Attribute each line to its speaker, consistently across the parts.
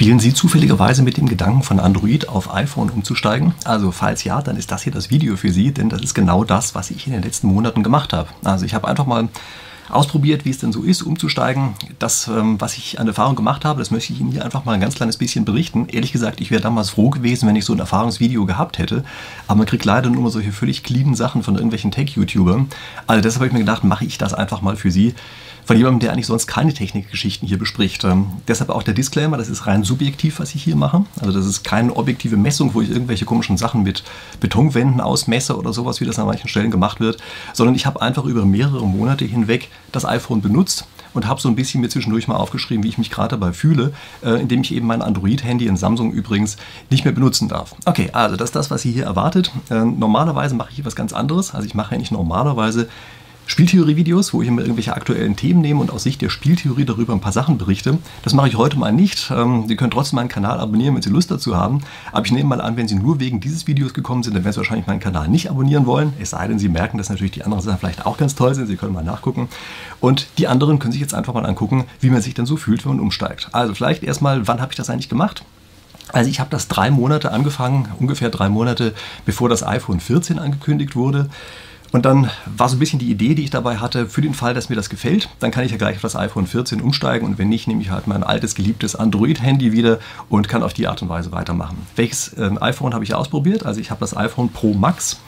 Speaker 1: Spielen Sie zufälligerweise mit dem Gedanken, von Android auf iPhone umzusteigen? Also falls ja, dann ist das hier das Video für Sie, denn das ist genau das, was ich in den letzten Monaten gemacht habe. Also ich habe einfach mal ausprobiert, wie es denn so ist, umzusteigen. Das, ähm, was ich an Erfahrung gemacht habe, das möchte ich Ihnen hier einfach mal ein ganz kleines bisschen berichten. Ehrlich gesagt, ich wäre damals froh gewesen, wenn ich so ein Erfahrungsvideo gehabt hätte. Aber man kriegt leider nur solche völlig cleanen Sachen von irgendwelchen Tech-YouTubern. Also deshalb habe ich mir gedacht, mache ich das einfach mal für Sie von jemandem, der eigentlich sonst keine Technikgeschichten hier bespricht. Ähm, deshalb auch der Disclaimer, das ist rein subjektiv, was ich hier mache. Also das ist keine objektive Messung, wo ich irgendwelche komischen Sachen mit Betonwänden ausmesse oder sowas, wie das an manchen Stellen gemacht wird, sondern ich habe einfach über mehrere Monate hinweg das iPhone benutzt und habe so ein bisschen mir zwischendurch mal aufgeschrieben, wie ich mich gerade dabei fühle, äh, indem ich eben mein Android-Handy in Samsung übrigens nicht mehr benutzen darf. Okay, also das ist das, was Sie hier erwartet. Äh, normalerweise mache ich hier was ganz anderes. Also ich mache eigentlich normalerweise Spieltheorie-Videos, wo ich immer irgendwelche aktuellen Themen nehme und aus Sicht der Spieltheorie darüber ein paar Sachen berichte. Das mache ich heute mal nicht. Ähm, Sie können trotzdem meinen Kanal abonnieren, wenn Sie Lust dazu haben. Aber ich nehme mal an, wenn Sie nur wegen dieses Videos gekommen sind, dann werden Sie wahrscheinlich meinen Kanal nicht abonnieren wollen. Es sei denn, Sie merken, dass natürlich die anderen Sachen vielleicht auch ganz toll sind. Sie können mal nachgucken. Und die anderen können sich jetzt einfach mal angucken, wie man sich dann so fühlt, wenn man umsteigt. Also vielleicht erstmal, wann habe ich das eigentlich gemacht? Also ich habe das drei Monate angefangen, ungefähr drei Monate bevor das iPhone 14 angekündigt wurde. Und dann war so ein bisschen die Idee, die ich dabei hatte, für den Fall, dass mir das gefällt, dann kann ich ja gleich auf das iPhone 14 umsteigen und wenn nicht, nehme ich halt mein altes, geliebtes Android-Handy wieder und kann auf die Art und Weise weitermachen. Welches ähm, iPhone habe ich ausprobiert? Also ich habe das iPhone Pro Max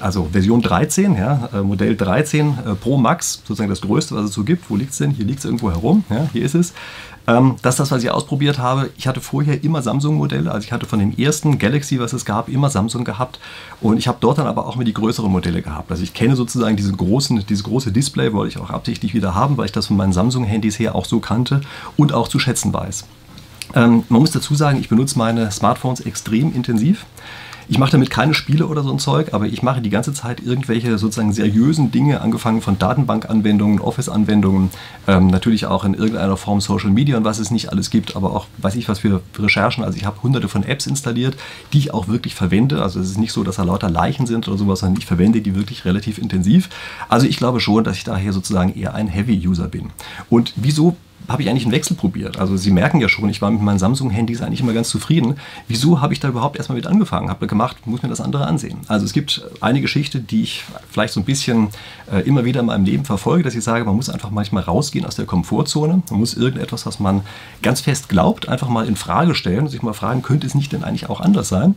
Speaker 1: also Version 13, ja, äh, Modell 13 äh, Pro Max, sozusagen das größte, was es so gibt. Wo liegt es denn? Hier liegt es irgendwo herum. Ja, hier ist es. Ähm, das ist das, was ich ausprobiert habe. Ich hatte vorher immer Samsung-Modelle. Also ich hatte von dem ersten Galaxy, was es gab, immer Samsung gehabt. Und ich habe dort dann aber auch immer die größeren Modelle gehabt. Also ich kenne sozusagen diese großen, dieses große Display, wollte ich auch absichtlich wieder haben, weil ich das von meinen Samsung-Handys her auch so kannte und auch zu schätzen weiß. Ähm, man muss dazu sagen, ich benutze meine Smartphones extrem intensiv. Ich mache damit keine Spiele oder so ein Zeug, aber ich mache die ganze Zeit irgendwelche sozusagen seriösen Dinge, angefangen von Datenbankanwendungen, Office-Anwendungen, ähm, natürlich auch in irgendeiner Form Social Media und was es nicht alles gibt, aber auch weiß ich was für Recherchen. Also ich habe hunderte von Apps installiert, die ich auch wirklich verwende. Also es ist nicht so, dass da lauter Leichen sind oder sowas, sondern ich verwende die wirklich relativ intensiv. Also ich glaube schon, dass ich daher sozusagen eher ein Heavy-User bin. Und wieso habe ich eigentlich einen Wechsel probiert. Also Sie merken ja schon, ich war mit meinen Samsung-Handys eigentlich immer ganz zufrieden. Wieso habe ich da überhaupt erstmal mit angefangen? Habe gemacht, muss mir das andere ansehen. Also es gibt eine Geschichte, die ich vielleicht so ein bisschen äh, immer wieder in meinem Leben verfolge, dass ich sage, man muss einfach manchmal rausgehen aus der Komfortzone. Man muss irgendetwas, was man ganz fest glaubt, einfach mal in Frage stellen und sich mal fragen, könnte es nicht denn eigentlich auch anders sein?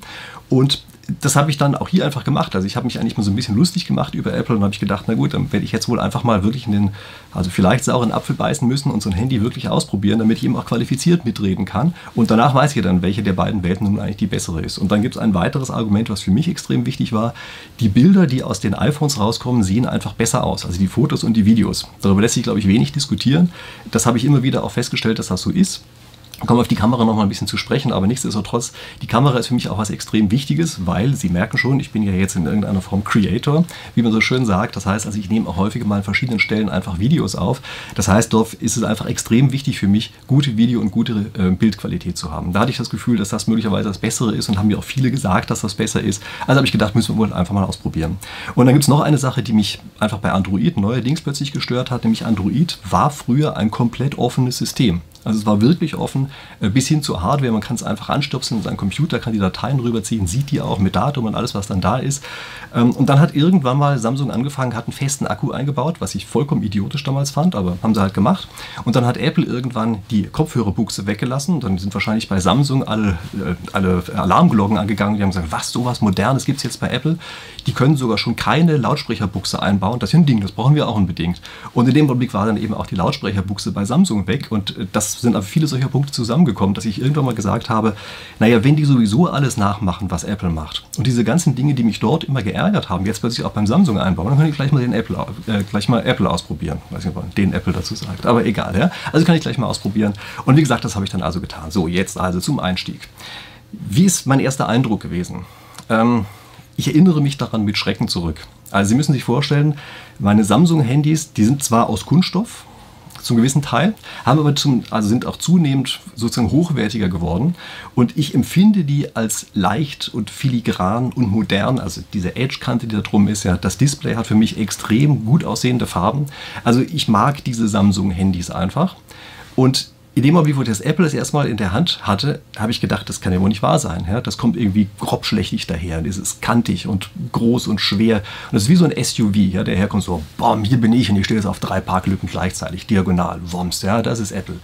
Speaker 1: Und das habe ich dann auch hier einfach gemacht. Also ich habe mich eigentlich mal so ein bisschen lustig gemacht über Apple und habe ich gedacht, na gut, dann werde ich jetzt wohl einfach mal wirklich in den, also vielleicht sauren Apfel beißen müssen und so ein Handy wirklich ausprobieren, damit ich eben auch qualifiziert mitreden kann. Und danach weiß ich dann, welche der beiden Welten nun eigentlich die bessere ist. Und dann gibt es ein weiteres Argument, was für mich extrem wichtig war. Die Bilder, die aus den iPhones rauskommen, sehen einfach besser aus. Also die Fotos und die Videos. Darüber lässt sich, glaube ich, wenig diskutieren. Das habe ich immer wieder auch festgestellt, dass das so ist kommen auf die Kamera noch mal ein bisschen zu sprechen, aber nichtsdestotrotz, die Kamera ist für mich auch was extrem Wichtiges, weil Sie merken schon, ich bin ja jetzt in irgendeiner Form Creator, wie man so schön sagt. Das heißt, also ich nehme auch häufig mal an verschiedenen Stellen einfach Videos auf. Das heißt, dort ist es einfach extrem wichtig für mich, gute Video- und gute äh, Bildqualität zu haben. Da hatte ich das Gefühl, dass das möglicherweise das Bessere ist und haben mir auch viele gesagt, dass das besser ist. Also habe ich gedacht, müssen wir wohl einfach mal ausprobieren. Und dann gibt es noch eine Sache, die mich einfach bei Android neuerdings plötzlich gestört hat, nämlich Android war früher ein komplett offenes System. Also es war wirklich offen, äh, bis hin zur Hardware. Man kann es einfach anstöpseln, sein Computer kann die Dateien rüberziehen, sieht die auch mit Datum und alles, was dann da ist. Ähm, und dann hat irgendwann mal Samsung angefangen, hat einen festen Akku eingebaut, was ich vollkommen idiotisch damals fand, aber haben sie halt gemacht. Und dann hat Apple irgendwann die Kopfhörerbuchse weggelassen. Dann sind wahrscheinlich bei Samsung alle, äh, alle Alarmglocken angegangen. Die haben gesagt, was, sowas Modernes gibt es jetzt bei Apple. Die können sogar schon keine Lautsprecherbuchse einbauen. Das ist ein Ding, das brauchen wir auch unbedingt. Und in dem Augenblick war dann eben auch die Lautsprecherbuchse bei Samsung weg. Und äh, sind aber viele solcher Punkte zusammengekommen, dass ich irgendwann mal gesagt habe, naja, wenn die sowieso alles nachmachen, was Apple macht, und diese ganzen Dinge, die mich dort immer geärgert haben, jetzt plötzlich auch beim Samsung einbauen, dann kann ich gleich mal den Apple, äh, gleich mal Apple ausprobieren. weiß nicht, ob man den Apple dazu sagt, aber egal, ja. Also kann ich gleich mal ausprobieren. Und wie gesagt, das habe ich dann also getan. So, jetzt also zum Einstieg. Wie ist mein erster Eindruck gewesen? Ähm, ich erinnere mich daran mit Schrecken zurück. Also Sie müssen sich vorstellen, meine Samsung-Handys, die sind zwar aus Kunststoff, zum gewissen Teil, haben aber zum, also sind auch zunehmend sozusagen hochwertiger geworden. Und ich empfinde die als leicht und filigran und modern. Also diese Edge-Kante, die da drum ist, ja, das Display hat für mich extrem gut aussehende Farben. Also ich mag diese Samsung-Handys einfach. Und in dem Augenblick, wo das Apple das erstmal in der Hand hatte, habe ich gedacht, das kann ja wohl nicht wahr sein. Ja? Das kommt irgendwie grobschlächtig daher. Das ist kantig und groß und schwer. Und das ist wie so ein SUV, ja, der herkommt so, bom, hier bin ich und ich stehe jetzt auf drei Parklücken gleichzeitig, diagonal, woms, ja, das ist Apple.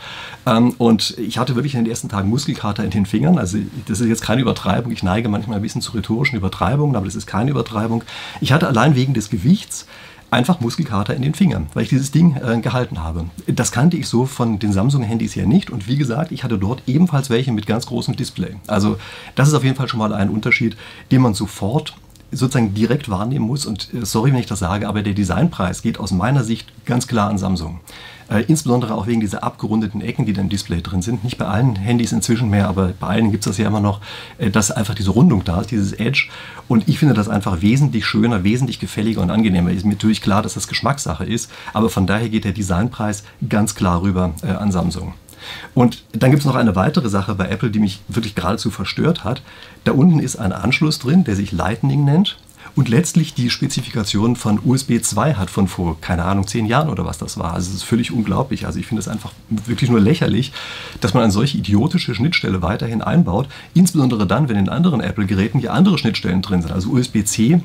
Speaker 1: Ähm, und ich hatte wirklich in den ersten Tagen Muskelkater in den Fingern. Also das ist jetzt keine Übertreibung. Ich neige manchmal ein bisschen zu rhetorischen Übertreibungen, aber das ist keine Übertreibung. Ich hatte allein wegen des Gewichts einfach Muskelkater in den Fingern, weil ich dieses Ding äh, gehalten habe. Das kannte ich so von den Samsung-Handys her nicht und wie gesagt, ich hatte dort ebenfalls welche mit ganz großem Display. Also das ist auf jeden Fall schon mal ein Unterschied, den man sofort sozusagen direkt wahrnehmen muss. Und äh, sorry, wenn ich das sage, aber der Designpreis geht aus meiner Sicht ganz klar an Samsung. Äh, insbesondere auch wegen dieser abgerundeten Ecken, die da im Display drin sind. Nicht bei allen Handys inzwischen mehr, aber bei allen gibt es das ja immer noch, äh, dass einfach diese Rundung da ist, dieses Edge. Und ich finde das einfach wesentlich schöner, wesentlich gefälliger und angenehmer. Ist mir natürlich klar, dass das Geschmackssache ist, aber von daher geht der Designpreis ganz klar rüber äh, an Samsung. Und dann gibt es noch eine weitere Sache bei Apple, die mich wirklich geradezu verstört hat. Da unten ist ein Anschluss drin, der sich Lightning nennt und letztlich die Spezifikation von USB 2 hat von vor, keine Ahnung, zehn Jahren oder was das war. Also es ist völlig unglaublich. Also ich finde es einfach wirklich nur lächerlich, dass man eine solche idiotische Schnittstelle weiterhin einbaut, insbesondere dann, wenn in anderen Apple-Geräten ja andere Schnittstellen drin sind. Also USB-C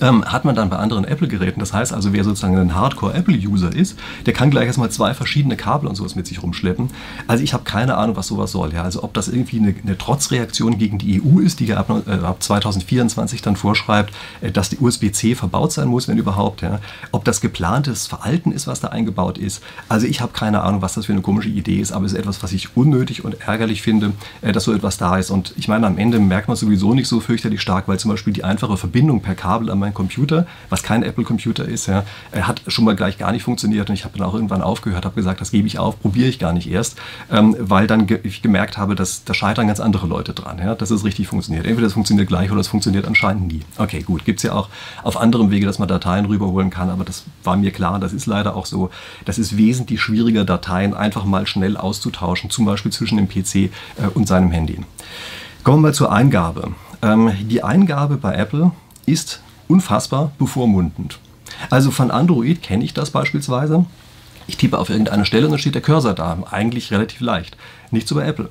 Speaker 1: ähm, hat man dann bei anderen Apple-Geräten. Das heißt also, wer sozusagen ein Hardcore-Apple-User ist, der kann gleich erstmal zwei verschiedene Kabel und sowas mit sich rumschleppen. Also ich habe keine Ahnung, was sowas soll. Ja. Also ob das irgendwie eine, eine Trotzreaktion gegen die EU ist, die ja ab, äh, ab 2024 dann vorschreibt, äh, dass die USB-C verbaut sein muss, wenn überhaupt. Ja. Ob das geplantes Verhalten ist, was da eingebaut ist. Also ich habe keine Ahnung, was das für eine komische Idee ist, aber es ist etwas, was ich unnötig und ärgerlich finde, äh, dass so etwas da ist. Und ich meine, am Ende merkt man sowieso nicht so fürchterlich stark, weil zum Beispiel die einfache Verbindung per Kabel an mein Computer, was kein Apple-Computer ist, ja, hat schon mal gleich gar nicht funktioniert und ich habe dann auch irgendwann aufgehört, habe gesagt, das gebe ich auf, probiere ich gar nicht erst, ähm, weil dann ge ich gemerkt habe, dass da scheitern ganz andere Leute dran, ja, dass es richtig funktioniert. Entweder es funktioniert gleich oder es funktioniert anscheinend nie. Okay, gut, gibt es ja auch auf anderem Wege, dass man Dateien rüberholen kann, aber das war mir klar, das ist leider auch so. Das ist wesentlich schwieriger, Dateien einfach mal schnell auszutauschen, zum Beispiel zwischen dem PC äh, und seinem Handy. Kommen wir zur Eingabe. Ähm, die Eingabe bei Apple ist unfassbar bevormundend. Also von Android kenne ich das beispielsweise. Ich tippe auf irgendeine Stelle und dann steht der Cursor da. Eigentlich relativ leicht. Nicht so bei Apple.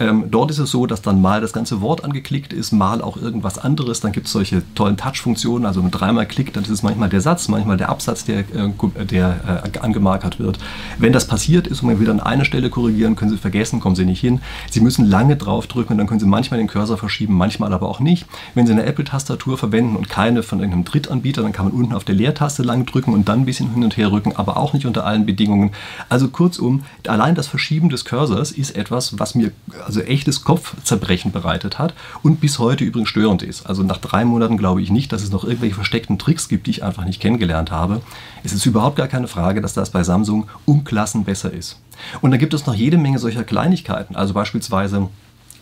Speaker 1: Ähm, dort ist es so, dass dann mal das ganze Wort angeklickt ist, mal auch irgendwas anderes. Dann gibt es solche tollen Touch-Funktionen. Also mit dreimal Klick, dann ist es manchmal der Satz, manchmal der Absatz, der, äh, der äh, angemarkert wird. Wenn das passiert ist und man will dann eine Stelle korrigieren, können Sie vergessen, kommen Sie nicht hin. Sie müssen lange draufdrücken, dann können Sie manchmal den Cursor verschieben, manchmal aber auch nicht. Wenn Sie eine Apple-Tastatur verwenden und keine von irgendeinem Drittanbieter, dann kann man unten auf der Leertaste lang drücken und dann ein bisschen hin und her rücken, aber auch nicht unter allen Bedingungen. Also kurzum, allein das Verschieben des Cursors ist etwas, was mir also echtes Kopfzerbrechen bereitet hat und bis heute übrigens störend ist. Also nach drei Monaten glaube ich nicht, dass es noch irgendwelche versteckten Tricks gibt, die ich einfach nicht kennengelernt habe. Es ist überhaupt gar keine Frage, dass das bei Samsung um Klassen besser ist. Und dann gibt es noch jede Menge solcher Kleinigkeiten, also beispielsweise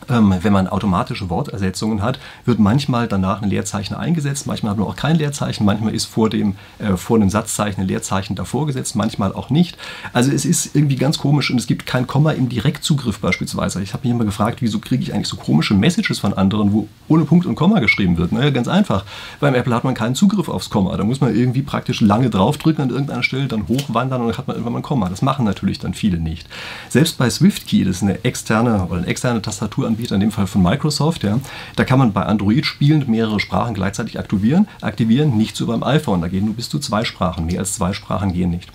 Speaker 1: ähm, wenn man automatische Wortersetzungen hat, wird manchmal danach ein Leerzeichen eingesetzt, manchmal hat man auch kein Leerzeichen, manchmal ist vor dem, äh, vor einem Satzzeichen ein Leerzeichen davor gesetzt, manchmal auch nicht. Also es ist irgendwie ganz komisch und es gibt kein Komma im Direktzugriff beispielsweise. Ich habe mich immer gefragt, wieso kriege ich eigentlich so komische Messages von anderen, wo ohne Punkt und Komma geschrieben wird. Naja, ganz einfach. Beim Apple hat man keinen Zugriff aufs Komma. Da muss man irgendwie praktisch lange draufdrücken an irgendeiner Stelle, dann hochwandern und dann hat man irgendwann mal ein Komma. Das machen natürlich dann viele nicht. Selbst bei SwiftKey, das ist eine externe oder eine externe Tastatur Anbieter, in dem Fall von Microsoft, ja, da kann man bei Android spielend mehrere Sprachen gleichzeitig aktivieren, aktivieren, nicht so beim iPhone. Da gehen nur bis zu zwei Sprachen. Mehr als zwei Sprachen gehen nicht.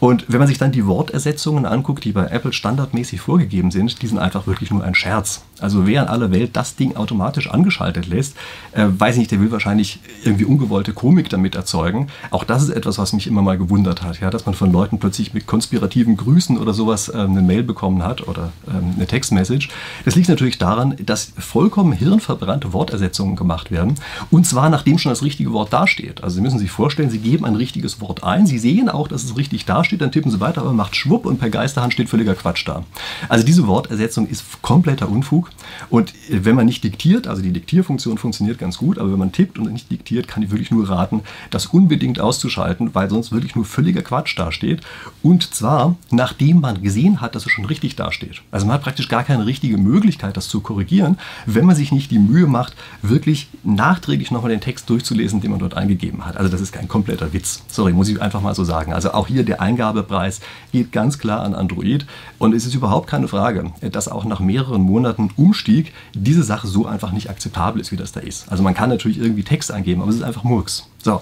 Speaker 1: Und wenn man sich dann die Wortersetzungen anguckt, die bei Apple standardmäßig vorgegeben sind, die sind einfach wirklich nur ein Scherz. Also wer in aller Welt das Ding automatisch angeschaltet lässt, äh, weiß nicht, der will wahrscheinlich irgendwie ungewollte Komik damit erzeugen. Auch das ist etwas, was mich immer mal gewundert hat, ja, dass man von Leuten plötzlich mit konspirativen Grüßen oder sowas äh, eine Mail bekommen hat oder ähm, eine Textmessage. Das liegt natürlich daran, dass vollkommen hirnverbrannte Wortersetzungen gemacht werden. Und zwar nachdem schon das richtige Wort dasteht. Also Sie müssen sich vorstellen, Sie geben ein richtiges Wort ein. Sie sehen auch, dass es richtig dasteht, dann tippen Sie weiter, aber macht Schwupp und per Geisterhand steht völliger Quatsch da. Also diese Wortersetzung ist kompletter Unfug. Und wenn man nicht diktiert, also die Diktierfunktion funktioniert ganz gut, aber wenn man tippt und nicht diktiert, kann ich wirklich nur raten, das unbedingt auszuschalten, weil sonst wirklich nur völliger Quatsch dasteht. Und zwar, nachdem man gesehen hat, dass es schon richtig dasteht. Also man hat praktisch gar keine richtige Möglichkeit, das zu korrigieren, wenn man sich nicht die Mühe macht, wirklich nachträglich nochmal den Text durchzulesen, den man dort eingegeben hat. Also das ist kein kompletter Witz. Sorry, muss ich einfach mal so sagen. Also auch hier der Eingabepreis geht ganz klar an Android und es ist überhaupt keine Frage, dass auch nach mehreren Monaten Umstieg diese Sache so einfach nicht akzeptabel ist, wie das da ist. Also man kann natürlich irgendwie Text eingeben, aber es ist einfach Murks. So,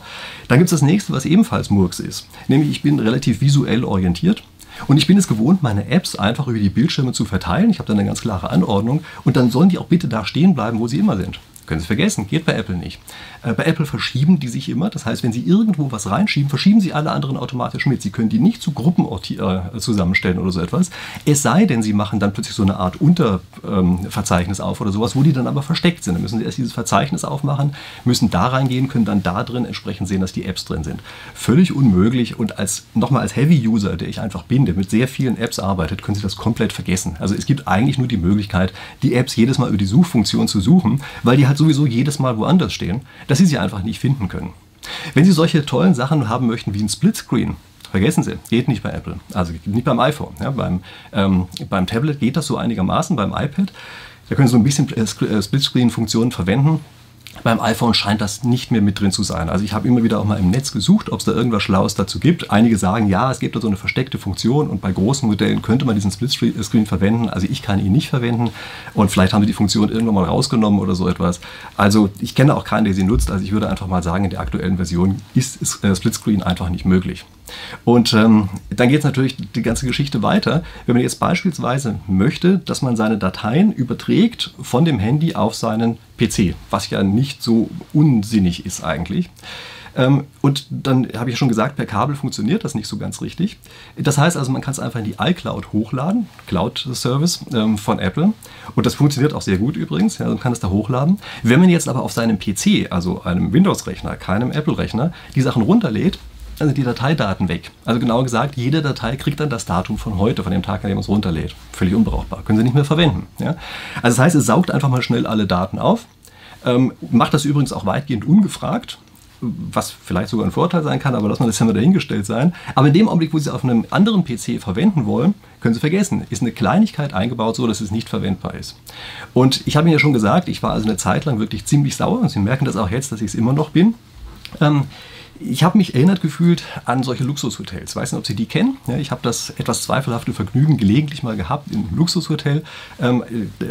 Speaker 1: dann gibt es das nächste, was ebenfalls Murks ist. Nämlich ich bin relativ visuell orientiert. Und ich bin es gewohnt, meine Apps einfach über die Bildschirme zu verteilen. Ich habe da eine ganz klare Anordnung. Und dann sollen die auch bitte da stehen bleiben, wo sie immer sind. Können Sie vergessen, geht bei Apple nicht. Äh, bei Apple verschieben die sich immer. Das heißt, wenn Sie irgendwo was reinschieben, verschieben Sie alle anderen automatisch mit. Sie können die nicht zu Gruppen äh, zusammenstellen oder so etwas. Es sei denn, Sie machen dann plötzlich so eine Art Unterverzeichnis ähm, auf oder sowas, wo die dann aber versteckt sind. Dann müssen Sie erst dieses Verzeichnis aufmachen, müssen da reingehen, können dann da drin entsprechend sehen, dass die Apps drin sind. Völlig unmöglich und als nochmal als Heavy-User, der ich einfach bin, der mit sehr vielen Apps arbeitet, können Sie das komplett vergessen. Also es gibt eigentlich nur die Möglichkeit, die Apps jedes Mal über die Suchfunktion zu suchen, weil die halt halt sowieso jedes Mal woanders stehen, dass Sie sie einfach nicht finden können. Wenn Sie solche tollen Sachen haben möchten wie ein Splitscreen, Vergessen Sie, geht nicht bei Apple, also nicht beim iPhone. Ja, beim, ähm, beim Tablet geht das so einigermaßen, beim iPad. Da können Sie so ein bisschen äh, Splitscreen-Funktionen verwenden. Beim iPhone scheint das nicht mehr mit drin zu sein. Also ich habe immer wieder auch mal im Netz gesucht, ob es da irgendwas Schlaues dazu gibt. Einige sagen, ja, es gibt da so eine versteckte Funktion und bei großen Modellen könnte man diesen Splitscreen verwenden. Also ich kann ihn nicht verwenden und vielleicht haben sie die Funktion irgendwann mal rausgenommen oder so etwas. Also ich kenne auch keinen, der sie nutzt. Also ich würde einfach mal sagen, in der aktuellen Version ist äh, Splitscreen einfach nicht möglich. Und ähm, dann geht es natürlich die ganze Geschichte weiter. Wenn man jetzt beispielsweise möchte, dass man seine Dateien überträgt von dem Handy auf seinen PC, was ja nicht so unsinnig ist eigentlich. Ähm, und dann habe ich schon gesagt, per Kabel funktioniert das nicht so ganz richtig. Das heißt also, man kann es einfach in die iCloud hochladen, Cloud-Service ähm, von Apple. Und das funktioniert auch sehr gut übrigens. Ja, man kann es da hochladen. Wenn man jetzt aber auf seinem PC, also einem Windows-Rechner, keinem Apple-Rechner, die Sachen runterlädt, dann sind die Dateidaten weg. Also genauer gesagt, jede Datei kriegt dann das Datum von heute, von dem Tag, an dem es runterlädt. Völlig unbrauchbar. Können Sie nicht mehr verwenden. Ja? Also das heißt, es saugt einfach mal schnell alle Daten auf. Ähm, macht das übrigens auch weitgehend ungefragt was vielleicht sogar ein Vorteil sein kann, aber lassen wir das ja mal dahingestellt sein. Aber in dem Augenblick, wo Sie es auf einem anderen PC verwenden wollen, können Sie vergessen, ist eine Kleinigkeit eingebaut, so dass es nicht verwendbar ist. Und ich habe Ihnen ja schon gesagt, ich war also eine Zeit lang wirklich ziemlich sauer und Sie merken das auch jetzt, dass ich es immer noch bin. Ähm, ich habe mich erinnert gefühlt an solche Luxushotels. Ich weiß nicht, ob Sie die kennen. Ja, ich habe das etwas zweifelhafte Vergnügen gelegentlich mal gehabt, in einem Luxushotel ähm,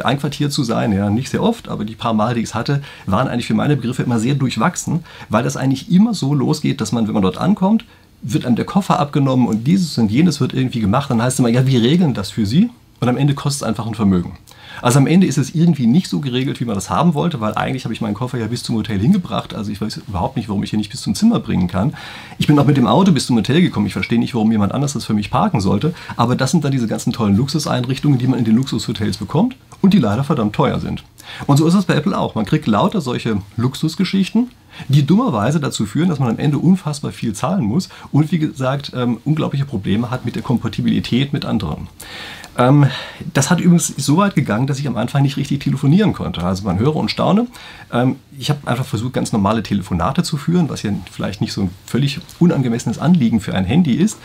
Speaker 1: einquartiert zu sein. Ja, nicht sehr oft, aber die paar Mal, die ich es hatte, waren eigentlich für meine Begriffe immer sehr durchwachsen, weil das eigentlich immer so losgeht, dass man, wenn man dort ankommt, wird einem der Koffer abgenommen und dieses und jenes wird irgendwie gemacht. Dann heißt es immer, ja, wir regeln das für Sie. Und am Ende kostet es einfach ein Vermögen. Also am Ende ist es irgendwie nicht so geregelt, wie man das haben wollte, weil eigentlich habe ich meinen Koffer ja bis zum Hotel hingebracht. Also ich weiß überhaupt nicht, warum ich ihn nicht bis zum Zimmer bringen kann. Ich bin auch mit dem Auto bis zum Hotel gekommen. Ich verstehe nicht, warum jemand anders das für mich parken sollte. Aber das sind dann diese ganzen tollen Luxuseinrichtungen, die man in den Luxushotels bekommt und die leider verdammt teuer sind. Und so ist es bei Apple auch. Man kriegt lauter solche Luxusgeschichten, die dummerweise dazu führen, dass man am Ende unfassbar viel zahlen muss und wie gesagt ähm, unglaubliche Probleme hat mit der Kompatibilität mit anderen. Ähm, das hat übrigens so weit gegangen, dass ich am Anfang nicht richtig telefonieren konnte. Also man höre und staune. Ähm, ich habe einfach versucht, ganz normale Telefonate zu führen, was ja vielleicht nicht so ein völlig unangemessenes Anliegen für ein Handy ist.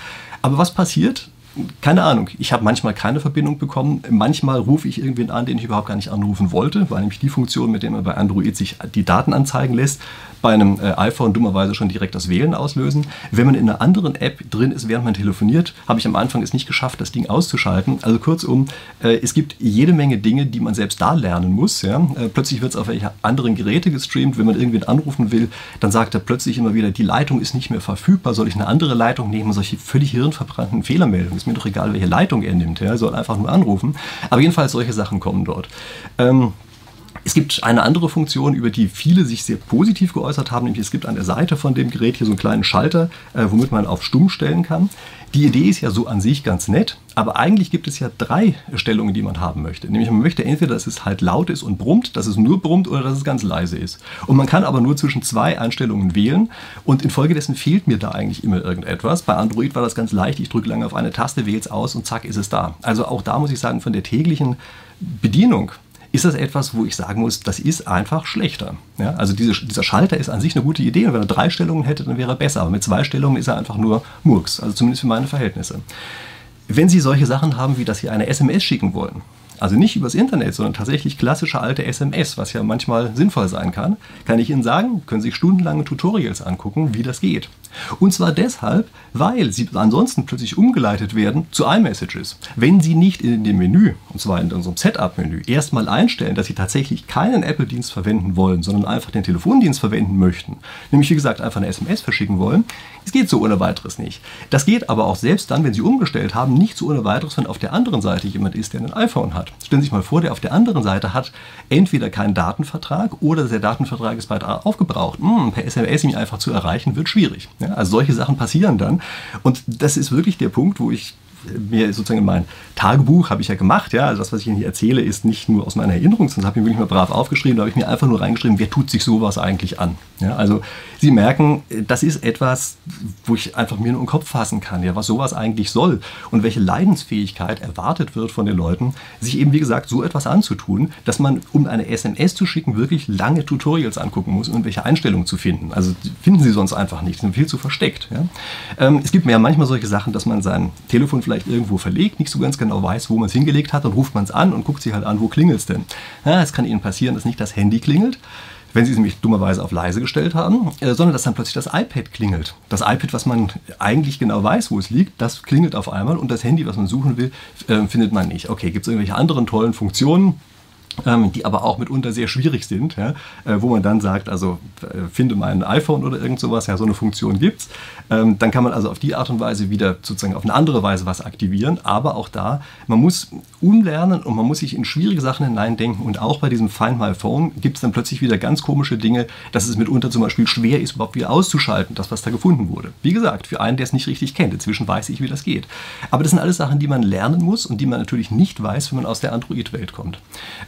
Speaker 1: Aber was passiert? Keine Ahnung, ich habe manchmal keine Verbindung bekommen. Manchmal rufe ich irgendwen an, den ich überhaupt gar nicht anrufen wollte, weil nämlich die Funktion, mit der man bei Android sich die Daten anzeigen lässt, bei einem äh, iPhone dummerweise schon direkt das Wählen auslösen. Wenn man in einer anderen App drin ist, während man telefoniert, habe ich am Anfang es nicht geschafft, das Ding auszuschalten. Also kurzum, äh, es gibt jede Menge Dinge, die man selbst da lernen muss. Ja? Äh, plötzlich wird es auf welche anderen Geräte gestreamt. Wenn man irgendwen anrufen will, dann sagt er plötzlich immer wieder, die Leitung ist nicht mehr verfügbar. Soll ich eine andere Leitung nehmen? Solche völlig hirnverbrannten Fehlermeldungen. Ist mir doch egal, welche Leitung er nimmt. Er soll einfach nur anrufen. Aber jedenfalls solche Sachen kommen dort. Ähm, es gibt eine andere Funktion, über die viele sich sehr positiv geäußert haben, nämlich es gibt an der Seite von dem Gerät hier so einen kleinen Schalter, äh, womit man auf stumm stellen kann. Die Idee ist ja so an sich ganz nett, aber eigentlich gibt es ja drei Stellungen, die man haben möchte. Nämlich man möchte entweder, dass es halt laut ist und brummt, dass es nur brummt oder dass es ganz leise ist. Und man kann aber nur zwischen zwei Einstellungen wählen und infolgedessen fehlt mir da eigentlich immer irgendetwas. Bei Android war das ganz leicht, ich drücke lange auf eine Taste, wähle es aus und zack ist es da. Also auch da muss ich sagen, von der täglichen Bedienung ist das etwas, wo ich sagen muss, das ist einfach schlechter. Ja, also diese, dieser Schalter ist an sich eine gute Idee und wenn er drei Stellungen hätte, dann wäre er besser. Aber mit zwei Stellungen ist er einfach nur Murks, also zumindest für meine Verhältnisse. Wenn Sie solche Sachen haben, wie dass Sie eine SMS schicken wollen, also nicht übers Internet, sondern tatsächlich klassische alte SMS, was ja manchmal sinnvoll sein kann, kann ich Ihnen sagen, können Sie stundenlange Tutorials angucken, wie das geht. Und zwar deshalb, weil Sie ansonsten plötzlich umgeleitet werden zu iMessages. Wenn Sie nicht in dem Menü, und zwar in unserem Setup-Menü, erstmal einstellen, dass Sie tatsächlich keinen Apple-Dienst verwenden wollen, sondern einfach den Telefondienst verwenden möchten, nämlich wie gesagt einfach eine SMS verschicken wollen, es geht so ohne weiteres nicht. Das geht aber auch selbst dann, wenn Sie umgestellt haben, nicht so ohne weiteres, wenn auf der anderen Seite jemand ist, der ein iPhone hat. Stellen Sie sich mal vor, der auf der anderen Seite hat entweder keinen Datenvertrag oder der Datenvertrag ist bald aufgebraucht. Hm, per SMS ihn einfach zu erreichen, wird schwierig. Ja, also solche Sachen passieren dann. Und das ist wirklich der Punkt, wo ich mir sozusagen mein Tagebuch habe ich ja gemacht, ja, also das, was ich Ihnen hier erzähle, ist nicht nur aus meiner Erinnerung, sondern habe ich wirklich mal brav aufgeschrieben, da habe ich mir einfach nur reingeschrieben, wer tut sich sowas eigentlich an. Ja, also Sie merken, das ist etwas, wo ich einfach mir nur im Kopf fassen kann, ja, was sowas eigentlich soll und welche Leidensfähigkeit erwartet wird von den Leuten, sich eben, wie gesagt, so etwas anzutun, dass man, um eine SMS zu schicken, wirklich lange Tutorials angucken muss, um welche Einstellungen zu finden. Also finden Sie sonst einfach nicht, sind viel zu versteckt. Ja. Ähm, es gibt mir ja manchmal solche Sachen, dass man sein Telefon vielleicht irgendwo verlegt, nicht so ganz genau weiß, wo man es hingelegt hat, dann ruft man es an und guckt sich halt an, wo klingelt es denn. Ja, es kann Ihnen passieren, dass nicht das Handy klingelt, wenn Sie es nämlich dummerweise auf leise gestellt haben, äh, sondern dass dann plötzlich das iPad klingelt. Das iPad, was man eigentlich genau weiß, wo es liegt, das klingelt auf einmal und das Handy, was man suchen will, äh, findet man nicht. Okay, gibt es irgendwelche anderen tollen Funktionen? Ähm, die aber auch mitunter sehr schwierig sind, ja, äh, wo man dann sagt, also äh, finde mein iPhone oder irgend sowas, ja, so eine Funktion gibt's. Ähm, dann kann man also auf die Art und Weise wieder sozusagen auf eine andere Weise was aktivieren, aber auch da, man muss umlernen und man muss sich in schwierige Sachen hineindenken und auch bei diesem Find My Phone gibt es dann plötzlich wieder ganz komische Dinge, dass es mitunter zum Beispiel schwer ist, überhaupt wieder auszuschalten, das, was da gefunden wurde. Wie gesagt, für einen, der es nicht richtig kennt, inzwischen weiß ich, wie das geht. Aber das sind alles Sachen, die man lernen muss und die man natürlich nicht weiß, wenn man aus der Android-Welt kommt.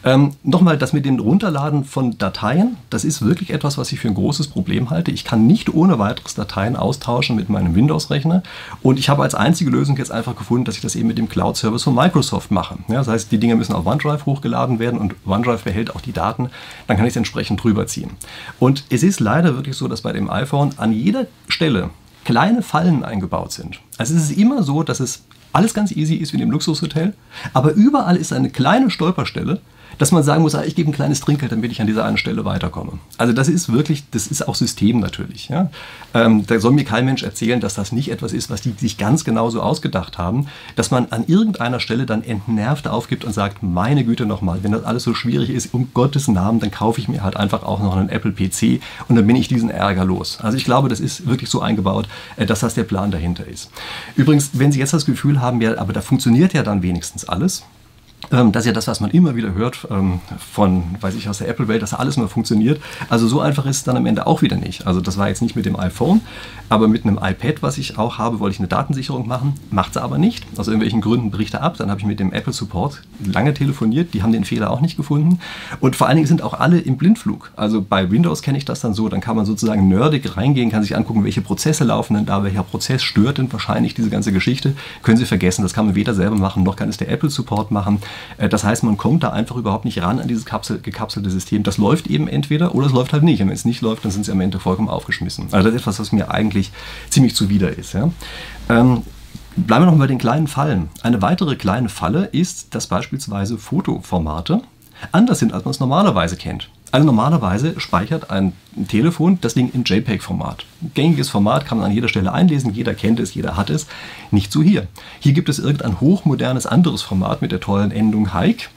Speaker 1: Ähm, Nochmal, das mit dem Runterladen von Dateien, das ist wirklich etwas, was ich für ein großes Problem halte. Ich kann nicht ohne weiteres Dateien austauschen mit meinem Windows-Rechner. Und ich habe als einzige Lösung jetzt einfach gefunden, dass ich das eben mit dem Cloud-Service von Microsoft mache. Ja, das heißt, die Dinge müssen auf OneDrive hochgeladen werden und OneDrive behält auch die Daten. Dann kann ich es entsprechend drüber ziehen. Und es ist leider wirklich so, dass bei dem iPhone an jeder Stelle kleine Fallen eingebaut sind. Also es ist immer so, dass es alles ganz easy ist wie in dem Luxushotel, aber überall ist eine kleine Stolperstelle, dass man sagen muss, ah, ich gebe ein kleines Trinkgeld, damit ich an dieser einen Stelle weiterkomme. Also das ist wirklich, das ist auch System natürlich. Ja? Ähm, da soll mir kein Mensch erzählen, dass das nicht etwas ist, was die sich ganz genau so ausgedacht haben, dass man an irgendeiner Stelle dann entnervt aufgibt und sagt, meine Güte nochmal, wenn das alles so schwierig ist, um Gottes Namen, dann kaufe ich mir halt einfach auch noch einen Apple PC und dann bin ich diesen Ärger los. Also ich glaube, das ist wirklich so eingebaut, äh, dass das der Plan dahinter ist. Übrigens, wenn Sie jetzt das Gefühl haben, ja, aber da funktioniert ja dann wenigstens alles, das ist ja das, was man immer wieder hört ähm, von, weiß ich, aus der Apple-Welt, dass alles nur funktioniert. Also so einfach ist es dann am Ende auch wieder nicht. Also das war jetzt nicht mit dem iPhone, aber mit einem iPad, was ich auch habe, wollte ich eine Datensicherung machen, macht es aber nicht. Aus irgendwelchen Gründen bricht er ab. Dann habe ich mit dem Apple Support lange telefoniert, die haben den Fehler auch nicht gefunden. Und vor allen Dingen sind auch alle im Blindflug. Also bei Windows kenne ich das dann so, dann kann man sozusagen nerdig reingehen, kann sich angucken, welche Prozesse laufen denn da, welcher Prozess stört denn wahrscheinlich diese ganze Geschichte. Können Sie vergessen, das kann man weder selber machen, noch kann es der Apple Support machen. Äh, das heißt, man kommt da einfach überhaupt nicht ran an dieses Kapsel, gekapselte System. Das läuft eben entweder oder es läuft halt nicht. Und wenn es nicht läuft, dann sind sie am Ende vollkommen aufgeschmissen. Also das ist etwas, was mir eigentlich ziemlich zuwider ist. Ja. Ähm, Bleiben wir noch bei den kleinen Fallen. Eine weitere kleine Falle ist, dass beispielsweise Fotoformate anders sind, als man es normalerweise kennt. Also normalerweise speichert ein Telefon das Ding in JPEG-Format. Gängiges Format kann man an jeder Stelle einlesen, jeder kennt es, jeder hat es. Nicht so hier. Hier gibt es irgendein hochmodernes anderes Format mit der tollen Endung Hike.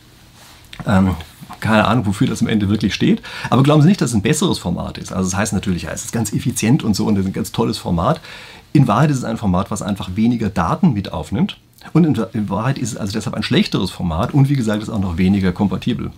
Speaker 1: Ähm, keine Ahnung, wofür das am Ende wirklich steht. Aber glauben Sie nicht, dass es ein besseres Format ist. Also das heißt natürlich, es ist ganz effizient und so und es ist ein ganz tolles Format. In Wahrheit ist es ein Format, was einfach weniger Daten mit aufnimmt und in, Wahrheit ist es also deshalb ein schlechteres Format und wie gesagt ist auch noch weniger kompatibel.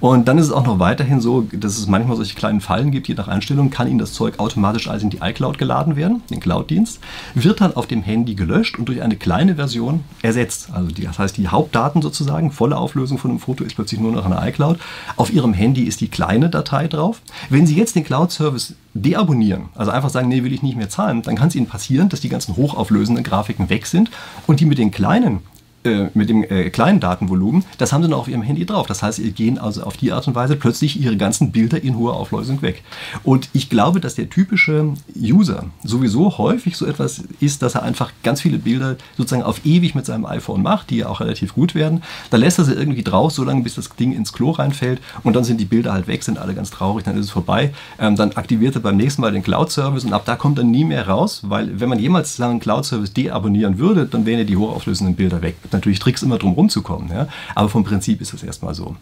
Speaker 1: Und dann ist es auch noch weiterhin so, dass es manchmal solche kleinen Fallen gibt, je nach Einstellung kann Ihnen das Zeug automatisch als in die iCloud geladen werden, den Cloud-Dienst, wird dann auf dem Handy gelöscht und durch eine kleine Version ersetzt. Also die, das heißt, die Hauptdaten sozusagen, volle Auflösung von einem Foto ist plötzlich nur noch eine iCloud. Auf Ihrem Handy ist die kleine Datei drauf. Wenn Sie jetzt den Cloud-Service deabonnieren, also einfach sagen, nee, will ich nicht mehr zahlen, dann kann es Ihnen passieren, dass die ganzen hochauflösenden Grafiken weg sind und die mit den kleinen einen äh, mit dem äh, kleinen Datenvolumen, das haben sie noch auf ihrem Handy drauf. Das heißt, sie gehen also auf die Art und Weise plötzlich ihre ganzen Bilder in hoher Auflösung weg. Und ich glaube, dass der typische User sowieso häufig so etwas ist, dass er einfach ganz viele Bilder sozusagen auf ewig mit seinem iPhone macht, die ja auch relativ gut werden. Da lässt er sie irgendwie drauf, solange bis das Ding ins Klo reinfällt und dann sind die Bilder halt weg, sind alle ganz traurig, dann ist es vorbei. Ähm, dann aktiviert er beim nächsten Mal den Cloud-Service und ab da kommt er nie mehr raus, weil wenn man jemals seinen Cloud-Service deabonnieren würde, dann wären ja die hochauflösenden Bilder weg natürlich Tricks immer drum rumzukommen, ja? aber vom Prinzip ist es erstmal so.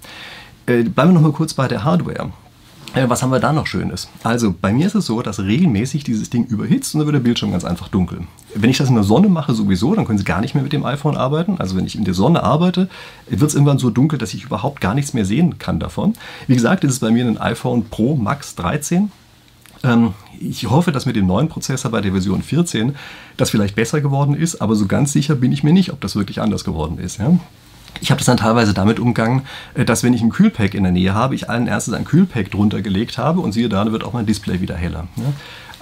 Speaker 1: Äh, bleiben wir noch mal kurz bei der Hardware. Äh, was haben wir da noch Schönes? Also bei mir ist es so, dass regelmäßig dieses Ding überhitzt und dann wird der Bildschirm ganz einfach dunkel. Wenn ich das in der Sonne mache sowieso, dann können Sie gar nicht mehr mit dem iPhone arbeiten. Also wenn ich in der Sonne arbeite, wird es irgendwann so dunkel, dass ich überhaupt gar nichts mehr sehen kann davon. Wie gesagt, ist es bei mir ein iPhone Pro Max 13. Ähm, ich hoffe, dass mit dem neuen Prozessor bei der Version 14 das vielleicht besser geworden ist, aber so ganz sicher bin ich mir nicht, ob das wirklich anders geworden ist. Ja? Ich habe das dann teilweise damit umgangen, äh, dass wenn ich ein Kühlpack in der Nähe habe, ich allen erstes ein Kühlpack drunter gelegt habe und siehe da, wird auch mein Display wieder heller. Ja?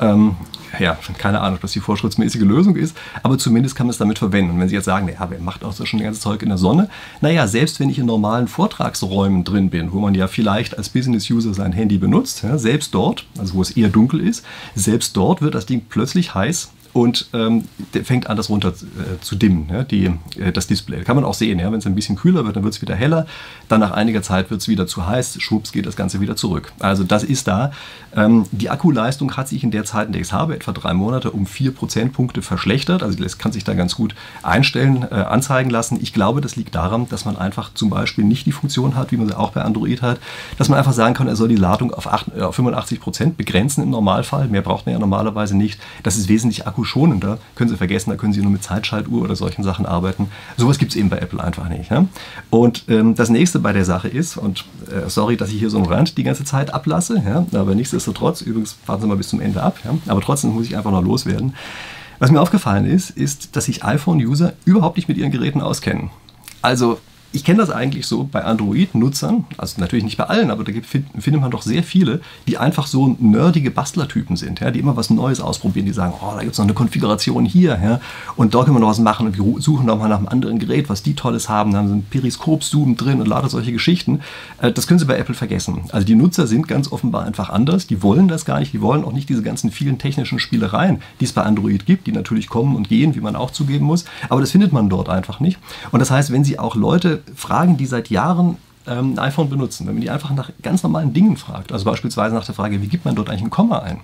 Speaker 1: Ähm, ja, keine Ahnung, ob das die vorschriftsmäßige Lösung ist, aber zumindest kann man es damit verwenden. Und wenn Sie jetzt sagen, naja, wer macht auch so schon das ganze Zeug in der Sonne? Naja, selbst wenn ich in normalen Vortragsräumen drin bin, wo man ja vielleicht als Business-User sein Handy benutzt, ja, selbst dort, also wo es eher dunkel ist, selbst dort wird das Ding plötzlich heiß und ähm, fängt an, das runter äh, zu dimmen, ja, die, äh, das Display. Kann man auch sehen, ja, wenn es ein bisschen kühler wird, dann wird es wieder heller. Dann nach einiger Zeit wird es wieder zu heiß, schwupps geht das Ganze wieder zurück. Also das ist da. Ähm, die Akkuleistung hat sich in der Zeit, in der ich es habe, etwa drei Monate, um vier Prozentpunkte verschlechtert. Also das kann sich da ganz gut einstellen, äh, anzeigen lassen. Ich glaube, das liegt daran, dass man einfach zum Beispiel nicht die Funktion hat, wie man sie auch bei Android hat, dass man einfach sagen kann, er soll die Ladung auf, 8, äh, auf 85 Prozent begrenzen im Normalfall. Mehr braucht man ja normalerweise nicht. Das ist wesentlich akkuschonender. Können Sie vergessen, da können Sie nur mit Zeitschaltuhr oder solchen Sachen arbeiten. Sowas gibt es eben bei Apple einfach nicht. Ja? Und ähm, das nächste bei der Sache ist, und äh, sorry, dass ich hier so einen Rand die ganze Zeit ablasse, ja, aber nichtsdestotrotz, übrigens warten Sie mal bis zum Ende ab, ja, aber trotzdem muss ich einfach noch loswerden. Was mir aufgefallen ist, ist, dass sich iPhone-User überhaupt nicht mit ihren Geräten auskennen. Also ich kenne das eigentlich so bei Android-Nutzern, also natürlich nicht bei allen, aber da gibt, findet man doch sehr viele, die einfach so nerdige Bastlertypen sind, ja, die immer was Neues ausprobieren, die sagen, oh, da gibt es noch eine Konfiguration hier, ja, und da können wir noch was machen und wir suchen noch mal nach einem anderen Gerät, was die Tolles haben, dann sind Periskop-Zoom drin und lauter solche Geschichten. Äh, das können Sie bei Apple vergessen. Also die Nutzer sind ganz offenbar einfach anders, die wollen das gar nicht, die wollen auch nicht diese ganzen vielen technischen Spielereien, die es bei Android gibt, die natürlich kommen und gehen, wie man auch zugeben muss, aber das findet man dort einfach nicht. Und das heißt, wenn Sie auch Leute fragen, die seit Jahren ähm, ein iPhone benutzen, wenn man die einfach nach ganz normalen Dingen fragt, also beispielsweise nach der Frage, wie gibt man dort eigentlich ein Komma ein?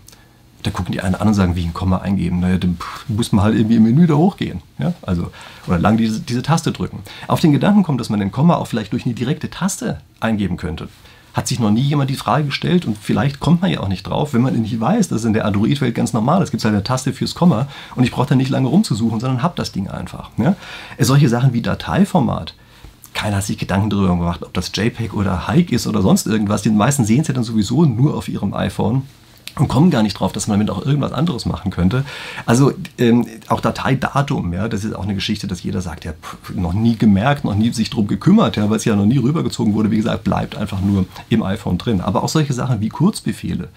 Speaker 1: Da gucken die einen an und sagen, wie ein Komma eingeben. Naja, dann muss man halt irgendwie im Menü da hochgehen. Ja? Also, oder lang diese, diese Taste drücken. Auf den Gedanken kommt, dass man den Komma auch vielleicht durch eine direkte Taste eingeben könnte hat sich noch nie jemand die Frage gestellt und vielleicht kommt man ja auch nicht drauf, wenn man nicht weiß, das ist in der Android-Welt ganz normal. Es gibt halt eine Taste fürs Komma und ich brauche da nicht lange rumzusuchen, sondern habe das Ding einfach. Ja? Solche Sachen wie Dateiformat keiner hat sich Gedanken darüber gemacht, ob das JPEG oder Hike ist oder sonst irgendwas. Die meisten sehen es ja dann sowieso nur auf ihrem iPhone und kommen gar nicht drauf, dass man damit auch irgendwas anderes machen könnte. Also ähm, auch Dateidatum, ja, das ist auch eine Geschichte, dass jeder sagt, ja, pff, noch nie gemerkt, noch nie sich drum gekümmert, ja, weil es ja noch nie rübergezogen wurde. Wie gesagt, bleibt einfach nur im iPhone drin. Aber auch solche Sachen wie Kurzbefehle,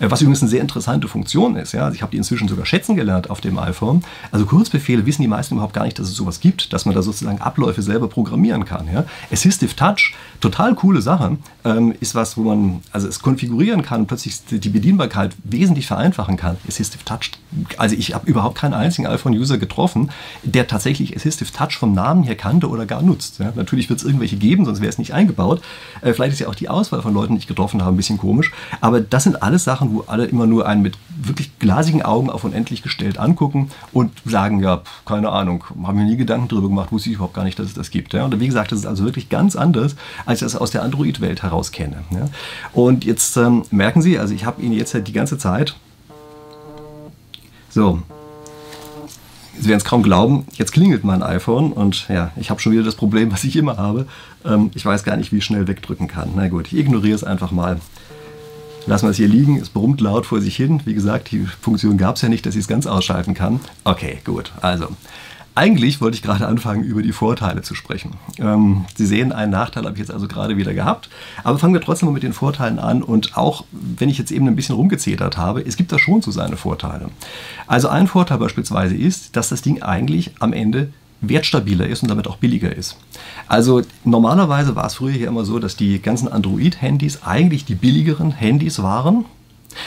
Speaker 1: was übrigens eine sehr interessante Funktion ist. Ja, also ich habe die inzwischen sogar schätzen gelernt auf dem iPhone. Also Kurzbefehle wissen die meisten überhaupt gar nicht, dass es sowas gibt, dass man da sozusagen Abläufe selber programmieren kann. Ja. Assistive Touch, total coole Sache, ähm, ist was, wo man also es konfigurieren kann, plötzlich die Bedienbarkeit wesentlich vereinfachen kann. Assistive Touch, also ich habe überhaupt keinen einzigen iPhone-User getroffen, der tatsächlich Assistive Touch vom Namen her kannte oder gar nutzt. Ja, natürlich wird es irgendwelche geben, sonst wäre es nicht eingebaut. Äh, vielleicht ist ja auch die Auswahl von Leuten, die ich getroffen habe, ein bisschen komisch. Aber das sind alles Sachen, wo alle immer nur einen mit wirklich glasigen Augen auf unendlich gestellt angucken und sagen, ja, keine Ahnung, haben mir nie Gedanken darüber gemacht, wusste ich überhaupt gar nicht, dass es das gibt. Und wie gesagt, das ist also wirklich ganz anders, als ich das aus der Android-Welt heraus kenne. Und jetzt ähm, merken Sie, also ich habe Ihnen jetzt halt die ganze Zeit. So. Sie werden es kaum glauben, jetzt klingelt mein iPhone und ja, ich habe schon wieder das Problem, was ich immer habe. Ähm, ich weiß gar nicht, wie ich schnell wegdrücken kann. Na gut, ich ignoriere es einfach mal. Lassen wir es hier liegen, es brummt laut vor sich hin. Wie gesagt, die Funktion gab es ja nicht, dass ich es ganz ausschalten kann. Okay, gut. Also, eigentlich wollte ich gerade anfangen, über die Vorteile zu sprechen. Ähm, Sie sehen, einen Nachteil habe ich jetzt also gerade wieder gehabt. Aber fangen wir trotzdem mal mit den Vorteilen an. Und auch wenn ich jetzt eben ein bisschen rumgezetert habe, es gibt da schon so seine Vorteile. Also ein Vorteil beispielsweise ist, dass das Ding eigentlich am Ende wertstabiler ist und damit auch billiger ist. Also normalerweise war es früher hier immer so, dass die ganzen Android-Handys eigentlich die billigeren Handys waren.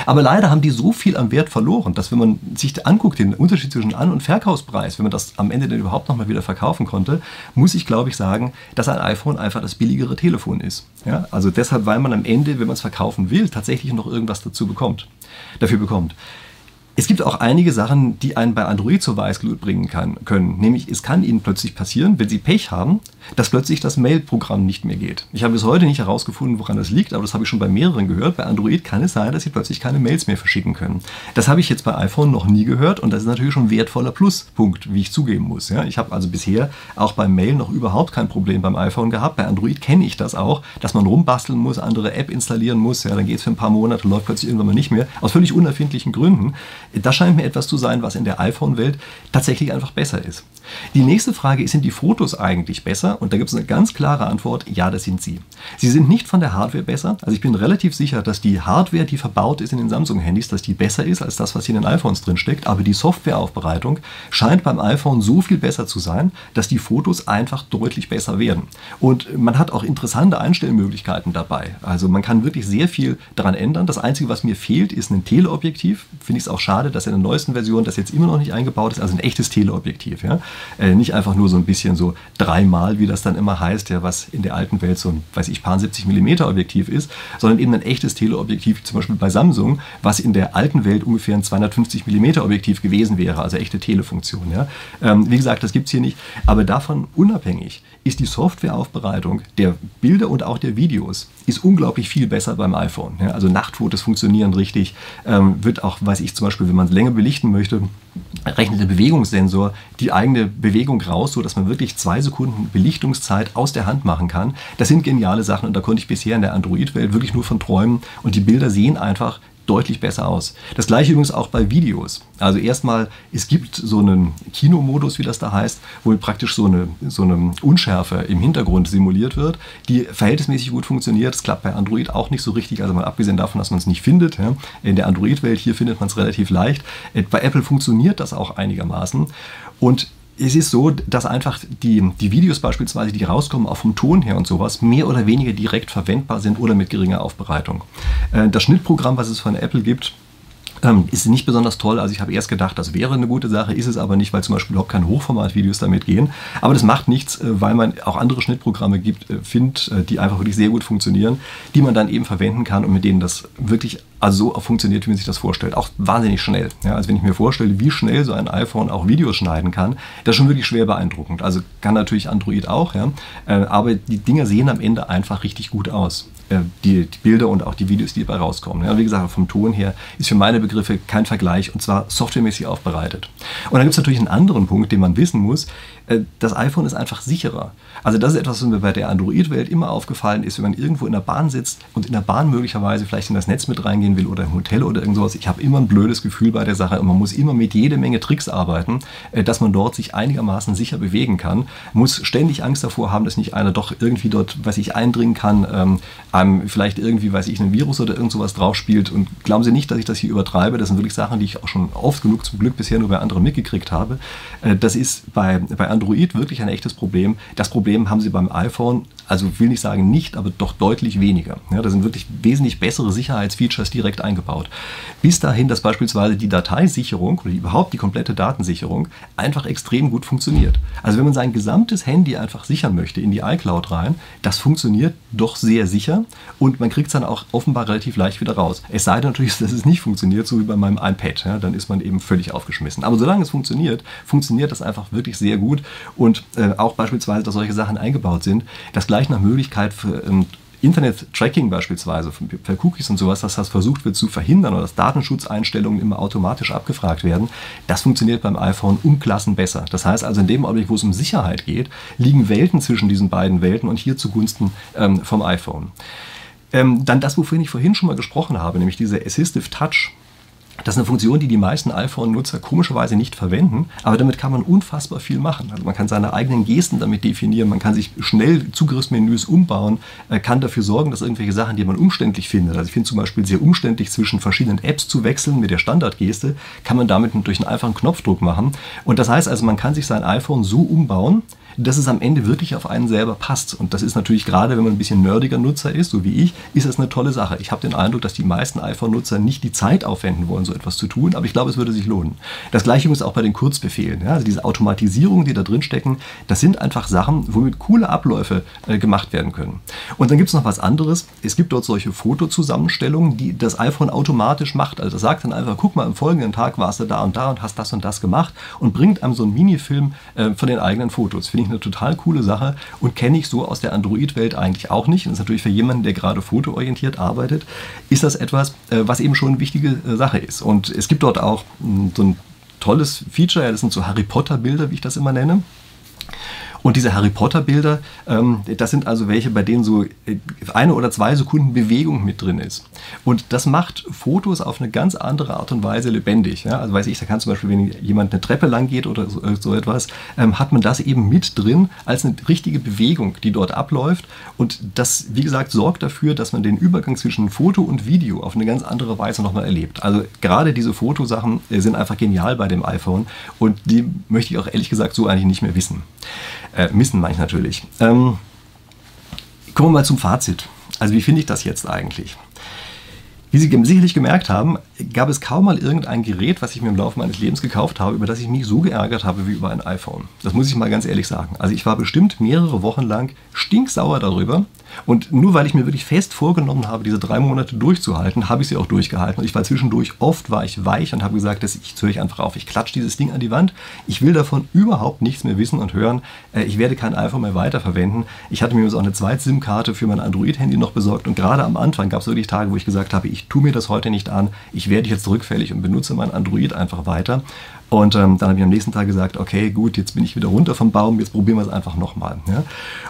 Speaker 1: Aber leider haben die so viel am Wert verloren, dass wenn man sich anguckt, den Unterschied zwischen An- und Verkaufspreis, wenn man das am Ende dann überhaupt nochmal wieder verkaufen konnte, muss ich glaube ich sagen, dass ein iPhone einfach das billigere Telefon ist. Ja? Also deshalb, weil man am Ende, wenn man es verkaufen will, tatsächlich noch irgendwas dazu bekommt, dafür bekommt. Es gibt auch einige Sachen, die einen bei Android zur Weißglut bringen kann, können. Nämlich, es kann Ihnen plötzlich passieren, wenn Sie Pech haben, dass plötzlich das Mail-Programm nicht mehr geht. Ich habe bis heute nicht herausgefunden, woran das liegt, aber das habe ich schon bei mehreren gehört. Bei Android kann es sein, dass Sie plötzlich keine Mails mehr verschicken können. Das habe ich jetzt bei iPhone noch nie gehört und das ist natürlich schon ein wertvoller Pluspunkt, wie ich zugeben muss. Ja, ich habe also bisher auch beim Mail noch überhaupt kein Problem beim iPhone gehabt. Bei Android kenne ich das auch, dass man rumbasteln muss, andere App installieren muss. Ja, dann geht es für ein paar Monate, läuft plötzlich irgendwann mal nicht mehr. Aus völlig unerfindlichen Gründen. Das scheint mir etwas zu sein, was in der iPhone-Welt tatsächlich einfach besser ist. Die nächste Frage ist, sind die Fotos eigentlich besser? Und da gibt es eine ganz klare Antwort, ja, das sind sie. Sie sind nicht von der Hardware besser. Also ich bin relativ sicher, dass die Hardware, die verbaut ist in den Samsung-Handys, dass die besser ist als das, was hier in den iPhones drin steckt. Aber die Softwareaufbereitung scheint beim iPhone so viel besser zu sein, dass die Fotos einfach deutlich besser werden. Und man hat auch interessante Einstellmöglichkeiten dabei. Also man kann wirklich sehr viel daran ändern. Das Einzige, was mir fehlt, ist ein Teleobjektiv. Finde ich es auch schade, dass in der neuesten Version das jetzt immer noch nicht eingebaut ist. Also ein echtes Teleobjektiv. Ja? Äh, nicht einfach nur so ein bisschen so dreimal, wie das dann immer heißt, ja, was in der alten Welt so ein, weiß ich, paar 70 mm Objektiv ist, sondern eben ein echtes Teleobjektiv, zum Beispiel bei Samsung, was in der alten Welt ungefähr ein 250 mm Objektiv gewesen wäre, also echte Telefunktion. Ja. Ähm, wie gesagt, das gibt es hier nicht, aber davon unabhängig ist die Softwareaufbereitung der Bilder und auch der Videos ist unglaublich viel besser beim iPhone. Ja. Also Nachtfotos funktionieren richtig, ähm, wird auch, weiß ich zum Beispiel, wenn man es länger belichten möchte, rechnet der Bewegungssensor die eigene Bewegung raus, sodass man wirklich zwei Sekunden Belichtungszeit aus der Hand machen kann. Das sind geniale Sachen und da konnte ich bisher in der Android-Welt wirklich nur von träumen. Und die Bilder sehen einfach deutlich besser aus. Das gleiche übrigens auch bei Videos. Also erstmal, es gibt so einen Kinomodus, wie das da heißt, wo praktisch so eine, so eine Unschärfe im Hintergrund simuliert wird, die verhältnismäßig gut funktioniert. Das klappt bei Android auch nicht so richtig, also mal abgesehen davon, dass man es nicht findet. Ja. In der Android-Welt hier findet man es relativ leicht. Bei Apple funktioniert das auch einigermaßen. Und es ist so, dass einfach die, die Videos beispielsweise, die rauskommen, auch vom Ton her und sowas, mehr oder weniger direkt verwendbar sind oder mit geringer Aufbereitung. Äh, das Schnittprogramm, was es von Apple gibt, ähm, ist nicht besonders toll. Also ich habe erst gedacht, das wäre eine gute Sache, ist es aber nicht, weil zum Beispiel überhaupt keine Hochformat-Videos damit gehen. Aber das macht nichts, äh, weil man auch andere Schnittprogramme gibt, äh, findet, die einfach wirklich sehr gut funktionieren, die man dann eben verwenden kann und mit denen das wirklich also so funktioniert, wie man sich das vorstellt. Auch wahnsinnig schnell. Ja, also wenn ich mir vorstelle, wie schnell so ein iPhone auch Videos schneiden kann, das ist schon wirklich schwer beeindruckend. Also kann natürlich Android auch, ja, äh, aber die Dinger sehen am Ende einfach richtig gut aus. Äh, die, die, Bilder und auch die Videos, die dabei rauskommen. Ja, wie gesagt, vom Ton her ist für meine Begriffe kein Vergleich und zwar softwaremäßig aufbereitet. Und dann gibt es natürlich einen anderen Punkt, den man wissen muss. Äh, das iPhone ist einfach sicherer. Also das ist etwas, was mir bei der Android-Welt immer aufgefallen ist, wenn man irgendwo in der Bahn sitzt und in der Bahn möglicherweise vielleicht in das Netz mit reingehen will oder im Hotel oder irgendwas. Ich habe immer ein blödes Gefühl bei der Sache und man muss immer mit jede Menge Tricks arbeiten, äh, dass man dort sich einigermaßen sicher bewegen kann. Muss ständig Angst davor haben, dass nicht einer doch irgendwie dort, weiß ich, eindringen kann, ähm, einem vielleicht irgendwie, weiß ich, ein Virus oder irgend sowas drauf spielt. Und glauben Sie nicht, dass ich das hier übertreibe. Das sind wirklich Sachen, die ich auch schon oft genug zum Glück bisher nur bei anderen mitgekriegt habe. Äh, das ist bei, bei Android wirklich ein echtes Problem. Das Problem haben Sie beim iPhone also will nicht sagen nicht, aber doch deutlich weniger. Ja, da sind wirklich wesentlich bessere Sicherheitsfeatures direkt eingebaut. Bis dahin, dass beispielsweise die Dateisicherung oder überhaupt die komplette Datensicherung einfach extrem gut funktioniert. Also wenn man sein gesamtes Handy einfach sichern möchte in die iCloud rein, das funktioniert doch sehr sicher und man kriegt es dann auch offenbar relativ leicht wieder raus. Es sei denn natürlich, dass es nicht funktioniert, so wie bei meinem iPad. Ja, dann ist man eben völlig aufgeschmissen. Aber solange es funktioniert, funktioniert das einfach wirklich sehr gut und äh, auch beispielsweise, dass solche Sachen eingebaut sind. Das gleich nach Möglichkeit für ähm, Internet-Tracking beispielsweise per Cookies und sowas, dass das versucht wird zu verhindern oder dass Datenschutzeinstellungen immer automatisch abgefragt werden, das funktioniert beim iPhone um Klassen besser. Das heißt also, in dem Augenblick, wo es um Sicherheit geht, liegen Welten zwischen diesen beiden Welten und hier zugunsten ähm, vom iPhone. Ähm, dann das, wovon ich vorhin schon mal gesprochen habe, nämlich diese Assistive Touch Das ist eine Funktion, die die meisten iPhone-Nutzer komischerweise nicht verwenden, aber damit kann man unfassbar viel machen. Also man kann seine eigenen Gesten damit definieren, man kann sich schnell Zugriffsmenüs umbauen, kann dafür sorgen, dass irgendwelche Sachen, die man umständlich findet, also ich finde zum Beispiel sehr umständlich zwischen verschiedenen Apps zu wechseln mit der Standardgeste, kann man damit durch einen einfachen Knopfdruck machen. Und das heißt also, man kann sich sein iPhone so umbauen, dass es am Ende wirklich auf einen selber passt. Und das ist natürlich gerade, wenn man ein bisschen nerdiger Nutzer ist, so wie ich, ist das eine tolle Sache. Ich habe den Eindruck, dass die meisten iPhone-Nutzer nicht die Zeit aufwenden wollen, so etwas zu tun, aber ich glaube, es würde sich lohnen. Das gleiche ist auch bei den Kurzbefehlen. Ja? Also diese Automatisierungen, die da drin stecken, das sind einfach Sachen, womit coole Abläufe äh, gemacht werden können. Und dann gibt es noch was anderes. Es gibt dort solche Fotozusammenstellungen, die das iPhone automatisch macht. Also das sagt dann einfach, guck mal, am folgenden Tag warst du da und da und hast das und das gemacht und bringt einem so einen Minifilm äh, von den eigenen Fotos. Finde ich eine total coole Sache und kenne ich so aus der Android-Welt eigentlich auch nicht. Das ist natürlich für jemanden, der gerade fotoorientiert arbeitet, ist das etwas, äh, was eben schon eine wichtige äh, Sache ist. Und es gibt dort auch hm, so ein tolles Feature, das sind so Harry Potter-Bilder, wie ich das immer nenne. Und diese Harry Potter-Bilder, ähm, das sind also welche, bei denen so äh, eine oder zwei Sekunden Bewegung mit drin ist. Und das macht Fotos auf eine ganz andere Art und Weise lebendig. Ja? Also weiß ich, da kann zum Beispiel, wenn jemand eine Treppe lang geht oder so, äh, so etwas, ähm, hat man das eben mit drin als eine richtige Bewegung, die dort abläuft. Und das, wie gesagt, sorgt dafür, dass man den Übergang zwischen Foto und Video auf eine ganz andere Weise nochmal erlebt. Also gerade diese Fotosachen äh, sind einfach genial bei dem iPhone und die möchte ich auch ehrlich gesagt so eigentlich nicht mehr wissen. Äh, missen meine ich natürlich. Ähm, kommen wir mal zum Fazit. Also wie finde ich das jetzt eigentlich? Wie Sie sicherlich gemerkt haben, gab es kaum mal irgendein Gerät, was ich mir im Laufe meines Lebens gekauft habe, über das ich mich so geärgert habe wie über ein iPhone. Das muss ich mal ganz ehrlich sagen. Also ich war bestimmt mehrere Wochen lang stinksauer darüber. Und nur weil ich mir wirklich fest vorgenommen habe, diese drei Monate durchzuhalten, habe ich sie auch durchgehalten. Und ich war zwischendurch, oft war ich weich und habe gesagt, dass ich höre ich einfach auf. Ich klatsche dieses Ding an die Wand. Ich will davon überhaupt nichts mehr wissen und hören. Äh, ich werde kein iPhone mehr weiterverwenden. Ich hatte mir so eine zweite SIM-Karte für mein Android-Handy noch besorgt. Und gerade am Anfang gab es wirklich Tage, wo ich gesagt habe, ich tue mir das heute nicht an, ich werde jetzt rückfällig und benutze mein Android einfach weiter. Und ähm, dann habe ich am nächsten Tag gesagt, okay, gut, jetzt bin ich wieder runter vom Baum, jetzt probieren wir es einfach nochmal. Ja?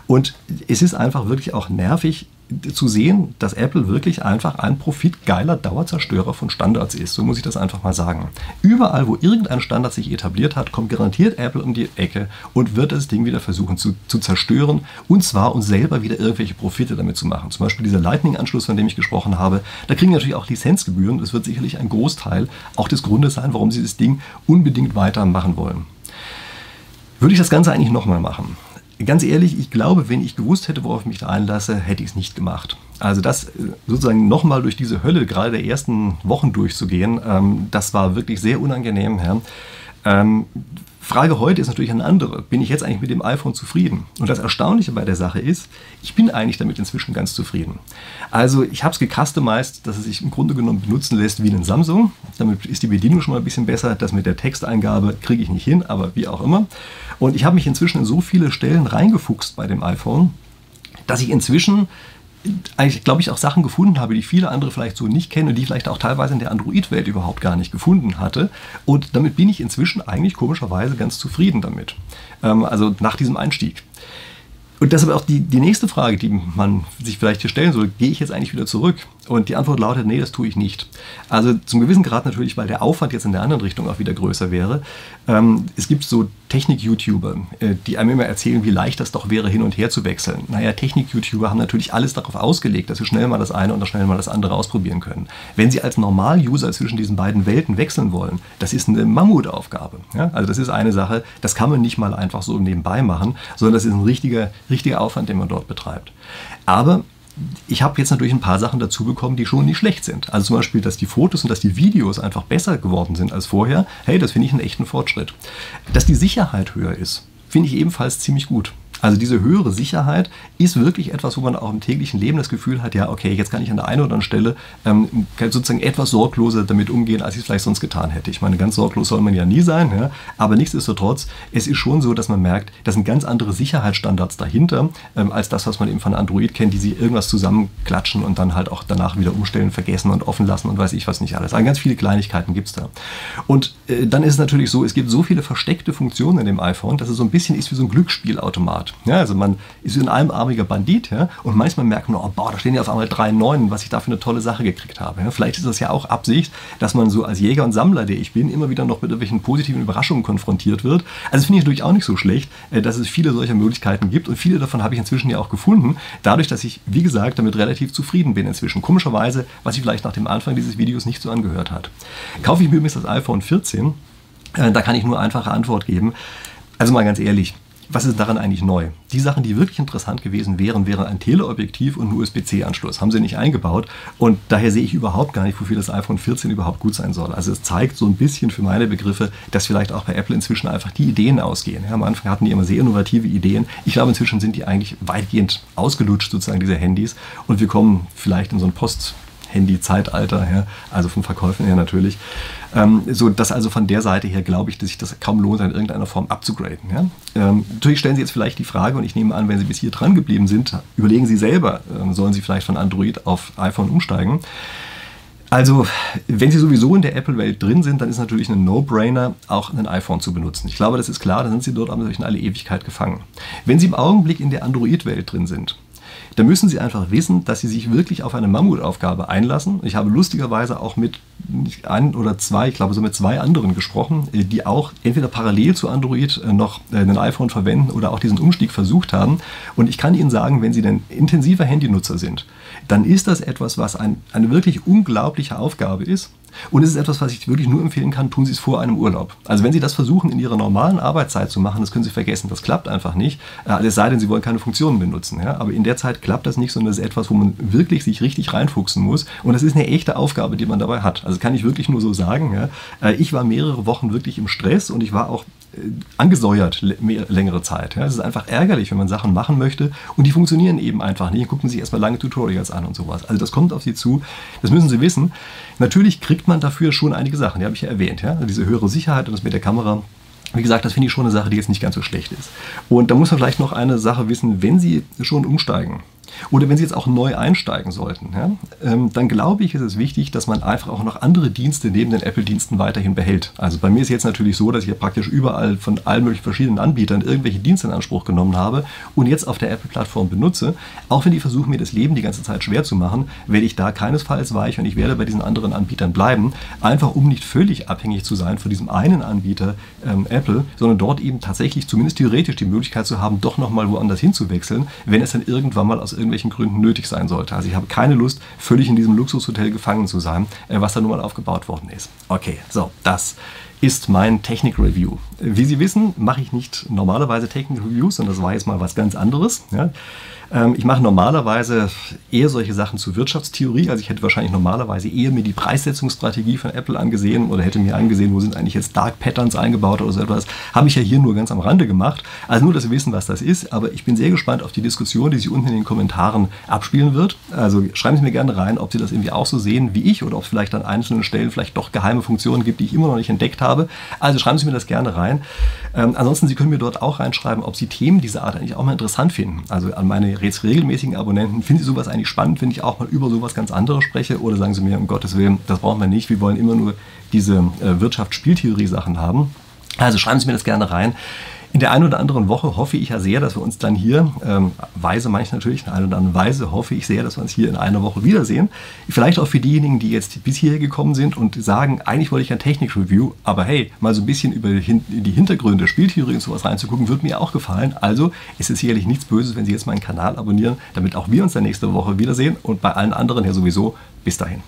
Speaker 1: Und es ist einfach wirklich auch nervig, zu sehen, dass Apple wirklich einfach ein profitgeiler Dauerzerstörer von Standards ist. So muss ich das einfach mal sagen. Überall, wo irgendein Standard sich etabliert hat, kommt garantiert Apple um die Ecke und wird das Ding wieder versuchen zu, zu zerstören. Und zwar uns selber wieder irgendwelche Profite damit zu machen. Zum Beispiel dieser Lightning-Anschluss, von dem ich gesprochen habe. Da kriegen natürlich auch Lizenzgebühren. Das wird sicherlich ein Großteil auch des Grundes sein, warum sie das Ding unbedingt weitermachen wollen. Würde ich das Ganze eigentlich nochmal machen? Ganz ehrlich, ich glaube, wenn ich gewusst hätte, worauf ich mich da einlasse, hätte ich es nicht gemacht. Also das äh, sozusagen nochmal durch diese Hölle gerade der ersten Wochen durchzugehen, ähm, das war wirklich sehr unangenehm. Ja. Ähm, Frage heute ist natürlich eine andere. Bin ich jetzt eigentlich mit dem iPhone zufrieden? Und das Erstaunliche bei der Sache ist, ich bin eigentlich damit inzwischen ganz zufrieden. Also ich habe es gecustomized, dass es sich im Grunde genommen benutzen lässt wie ein Samsung. Damit ist die Bedienung schon mal ein bisschen besser. Das mit der Texteingabe kriege ich nicht hin, aber wie auch immer. Und ich habe mich inzwischen in so viele Stellen reingefuchst bei dem iPhone, dass ich inzwischen eigentlich, glaube ich, auch Sachen gefunden habe, die viele andere vielleicht so nicht kennen und die vielleicht auch teilweise in der Android-Welt überhaupt gar nicht gefunden hatte. Und damit bin ich inzwischen eigentlich komischerweise ganz zufrieden damit. Ähm, also nach diesem Einstieg. Und das ist aber auch die, die nächste Frage, die man sich vielleicht hier stellen soll. Gehe ich jetzt eigentlich wieder zurück? Und die Antwort lautet, nee, das tue ich nicht. Also zum gewissen Grad natürlich, weil der Aufwand jetzt in der anderen Richtung auch wieder größer wäre. Ähm, es gibt so Technik-YouTuber, äh, die einem immer erzählen, wie leicht das doch wäre, hin und her zu wechseln. Naja, Technik-YouTuber haben natürlich alles darauf ausgelegt, dass sie schnell mal das eine oder schnell mal das andere ausprobieren können. Wenn sie als Normal-User zwischen diesen beiden Welten wechseln wollen, das ist eine Mammutaufgabe. Ja? Also das ist eine Sache, das kann man nicht mal einfach so nebenbei machen, sondern das ist ein richtiger, richtiger Aufwand, den man dort betreibt. Aber ich habe jetzt natürlich ein paar Sachen dazu bekommen, die schon nicht schlecht sind. Also zum Beispiel, dass die Fotos und dass die Videos einfach besser geworden sind als vorher. Hey, das finde ich einen echten Fortschritt. Dass die Sicherheit höher ist, finde ich ebenfalls ziemlich gut. Also diese höhere Sicherheit ist wirklich etwas, wo man auch im täglichen Leben das Gefühl hat, ja, okay, jetzt kann ich an der einen oder anderen Stelle ähm, sozusagen etwas sorgloser damit umgehen, als ich es vielleicht sonst getan hätte. Ich meine, ganz sorglos soll man ja nie sein, ja? aber nichtsdestotrotz, es ist schon so, dass man merkt, das sind ganz andere Sicherheitsstandards dahinter, ähm, als das, was man eben von Android kennt, die sich irgendwas zusammenklatschen und dann halt auch danach wieder umstellen, vergessen und offen lassen und weiß ich was nicht alles. Also ganz viele Kleinigkeiten gibt es da. Und äh, dann ist es natürlich so, es gibt so viele versteckte Funktionen in dem iPhone, dass es so ein bisschen ist wie so ein Glücksspielautomat. Ja, also man ist ein einarmiger Bandit ja, und manchmal merkt man, oh, boah, da stehen ja auf einmal drei Neunen, was ich da für eine tolle Sache gekriegt habe. Ja. Vielleicht ist das ja auch Absicht, dass man so als Jäger und Sammler, der ich bin, immer wieder noch mit irgendwelchen positiven Überraschungen konfrontiert wird. Also finde ich natürlich auch nicht so schlecht, äh, dass es viele solcher Möglichkeiten gibt und viele davon habe ich inzwischen ja auch gefunden, dadurch, dass ich, wie gesagt, damit relativ zufrieden bin inzwischen. Komischerweise, was sich vielleicht nach dem Anfang dieses Videos nicht so angehört hat. Kaufe ich mir übrigens das iPhone 14, äh, da kann ich nur einfache Antwort geben. Also mal ganz ehrlich, was ist daran eigentlich neu? Die Sachen, die wirklich interessant gewesen wären, wären ein Teleobjektiv und ein USB-C-Anschluss. Haben sie nicht eingebaut und daher sehe ich überhaupt gar nicht, wofür das iPhone 14 überhaupt gut sein soll. Also es zeigt so ein bisschen für meine Begriffe, dass vielleicht auch bei Apple inzwischen einfach die Ideen ausgehen. Ja, am Anfang hatten die immer sehr innovative Ideen. Ich glaube, inzwischen sind die eigentlich weitgehend ausgelutscht, sozusagen diese Handys. Und wir kommen vielleicht in so ein Post- Handy-Zeitalter, ja, also vom Verkäufen her natürlich. Ähm, so dass also von der Seite her glaube ich, dass sich das kaum lohnt, in irgendeiner Form abzugraden. Ja? Ähm, natürlich stellen Sie jetzt vielleicht die Frage, und ich nehme an, wenn Sie bis hier dran geblieben sind, überlegen Sie selber, ähm, sollen Sie vielleicht von Android auf iPhone umsteigen. Also, wenn Sie sowieso in der Apple-Welt drin sind, dann ist natürlich ein No-Brainer, auch ein iPhone zu benutzen. Ich glaube, das ist klar, dann sind Sie dort aber in alle Ewigkeit gefangen. Wenn Sie im Augenblick in der Android-Welt drin sind, da müssen Sie einfach wissen, dass Sie sich wirklich auf eine Mammutaufgabe einlassen. Ich habe lustigerweise auch mit ein oder zwei, ich glaube so mit zwei anderen gesprochen, äh, die auch entweder parallel zu Android äh, noch äh, ein iPhone verwenden oder auch diesen Umstieg versucht haben. Und ich kann Ihnen sagen, wenn Sie denn intensiver Handynutzer sind, dann ist das etwas, was ein, eine wirklich unglaubliche Aufgabe ist und es ist etwas, was ich wirklich nur empfehlen kann, tun Sie es vor einem Urlaub. Also wenn Sie das versuchen, in Ihrer normalen Arbeitszeit zu machen, das können Sie vergessen, das klappt einfach nicht. Äh, es sei denn, Sie wollen keine Funktionen benutzen. Ja? Aber in der Zeit klappt das nicht, sondern es ist etwas, wo man wirklich sich richtig reinfuchsen muss. Und das ist eine echte Aufgabe, die man dabei hat. Also kann ich wirklich nur so sagen. Ja? Äh, ich war mehrere Wochen wirklich im Stress und ich war auch äh, angesäuert längere Zeit. Ja. Es ist einfach ärgerlich, wenn man Sachen machen möchte und die funktionieren eben einfach nicht. Gucken Sie sich erstmal lange Tutorials an und sowas. Also das kommt auf Sie zu. Das müssen Sie wissen. Natürlich kriegt man dafür schon einige Sachen, die habe ich ja erwähnt. Ja. Diese höhere Sicherheit und das mit der Kamera. Wie gesagt, das finde ich schon eine Sache, die jetzt nicht ganz so schlecht ist. Und da muss man vielleicht noch eine Sache wissen, wenn Sie schon umsteigen oder wenn Sie jetzt auch neu einsteigen sollten, ja, ähm, dann glaube ich, ist es wichtig, dass man einfach auch noch andere Dienste neben den Apple-Diensten weiterhin behält. Also bei mir ist jetzt natürlich so, dass ich ja praktisch überall von allen möglichen verschiedenen Anbietern irgendwelche Dienste in Anspruch genommen habe und jetzt auf der Apple-Plattform benutze. Auch wenn die versuchen, mir das Leben die ganze Zeit schwer zu machen, werde ich da keinesfalls weich und ich werde bei diesen anderen Anbietern bleiben, einfach um nicht völlig abhängig zu sein von diesem einen Anbieter ähm, Apple, sondern dort eben tatsächlich zumindest theoretisch die Möglichkeit zu haben, doch nochmal woanders hinzuwechseln, wenn es dann irgendwann mal aus irgendwelchen Gründen nötig sein sollte. Also ich habe keine Lust, völlig in diesem Luxushotel gefangen zu sein, äh, was da nun mal aufgebaut worden ist. Okay, so, das ist mein Technik-Review. Wie Sie wissen, mache ich nicht normalerweise Technik-Reviews, sondern das war jetzt mal was ganz anderes. Ja. Ähm, ich mache normalerweise eher solche Sachen zur Wirtschaftstheorie. Also ich hätte wahrscheinlich normalerweise eher mir die Preissetzungsstrategie von Apple angesehen oder hätte mir angesehen, wo sind eigentlich jetzt Dark Patterns eingebaut oder so etwas. Habe ich ja hier nur ganz am Rande gemacht. Also nur, dass Sie wissen, was das ist. Aber ich bin sehr gespannt auf die Diskussion, die sich unten in den Kommentaren abspielen wird. Also schreiben Sie mir gerne rein, ob Sie das irgendwie auch so sehen wie ich oder ob es vielleicht an einzelnen Stellen vielleicht doch geheime Funktionen gibt, die ich immer noch nicht entdeckt habe. Also schreiben Sie mir das gerne rein. Ähm, ansonsten, Sie können mir dort auch reinschreiben, ob Sie Themen dieser Art eigentlich auch mal interessant finden. Also an meine jetzt regelmäßigen Abonnenten, finden Sie sowas eigentlich spannend, wenn ich auch mal über sowas ganz anderes spreche? Oder sagen Sie mir, um Gottes Willen, das brauchen wir nicht, wir wollen immer nur diese äh, Wirtschaftsspieltheorie-Sachen haben? Also schreiben Sie mir das gerne rein. In der einen oder anderen Woche hoffe ich ja sehr, dass wir uns dann hier, ähm, weise meine ich natürlich, in einer oder anderen Weise hoffe ich sehr, dass wir uns hier in einer Woche wiedersehen. Vielleicht auch für diejenigen, die jetzt bis hierher gekommen sind und sagen, eigentlich wollte ich ein Technik-Review, aber hey, mal so ein bisschen über die Hintergründe, Spieltheorie und sowas reinzugucken, würde mir auch gefallen. Also es ist sicherlich nichts Böses, wenn Sie jetzt meinen Kanal abonnieren, damit auch wir uns dann nächste Woche wiedersehen und bei allen anderen ja sowieso. Bis dahin.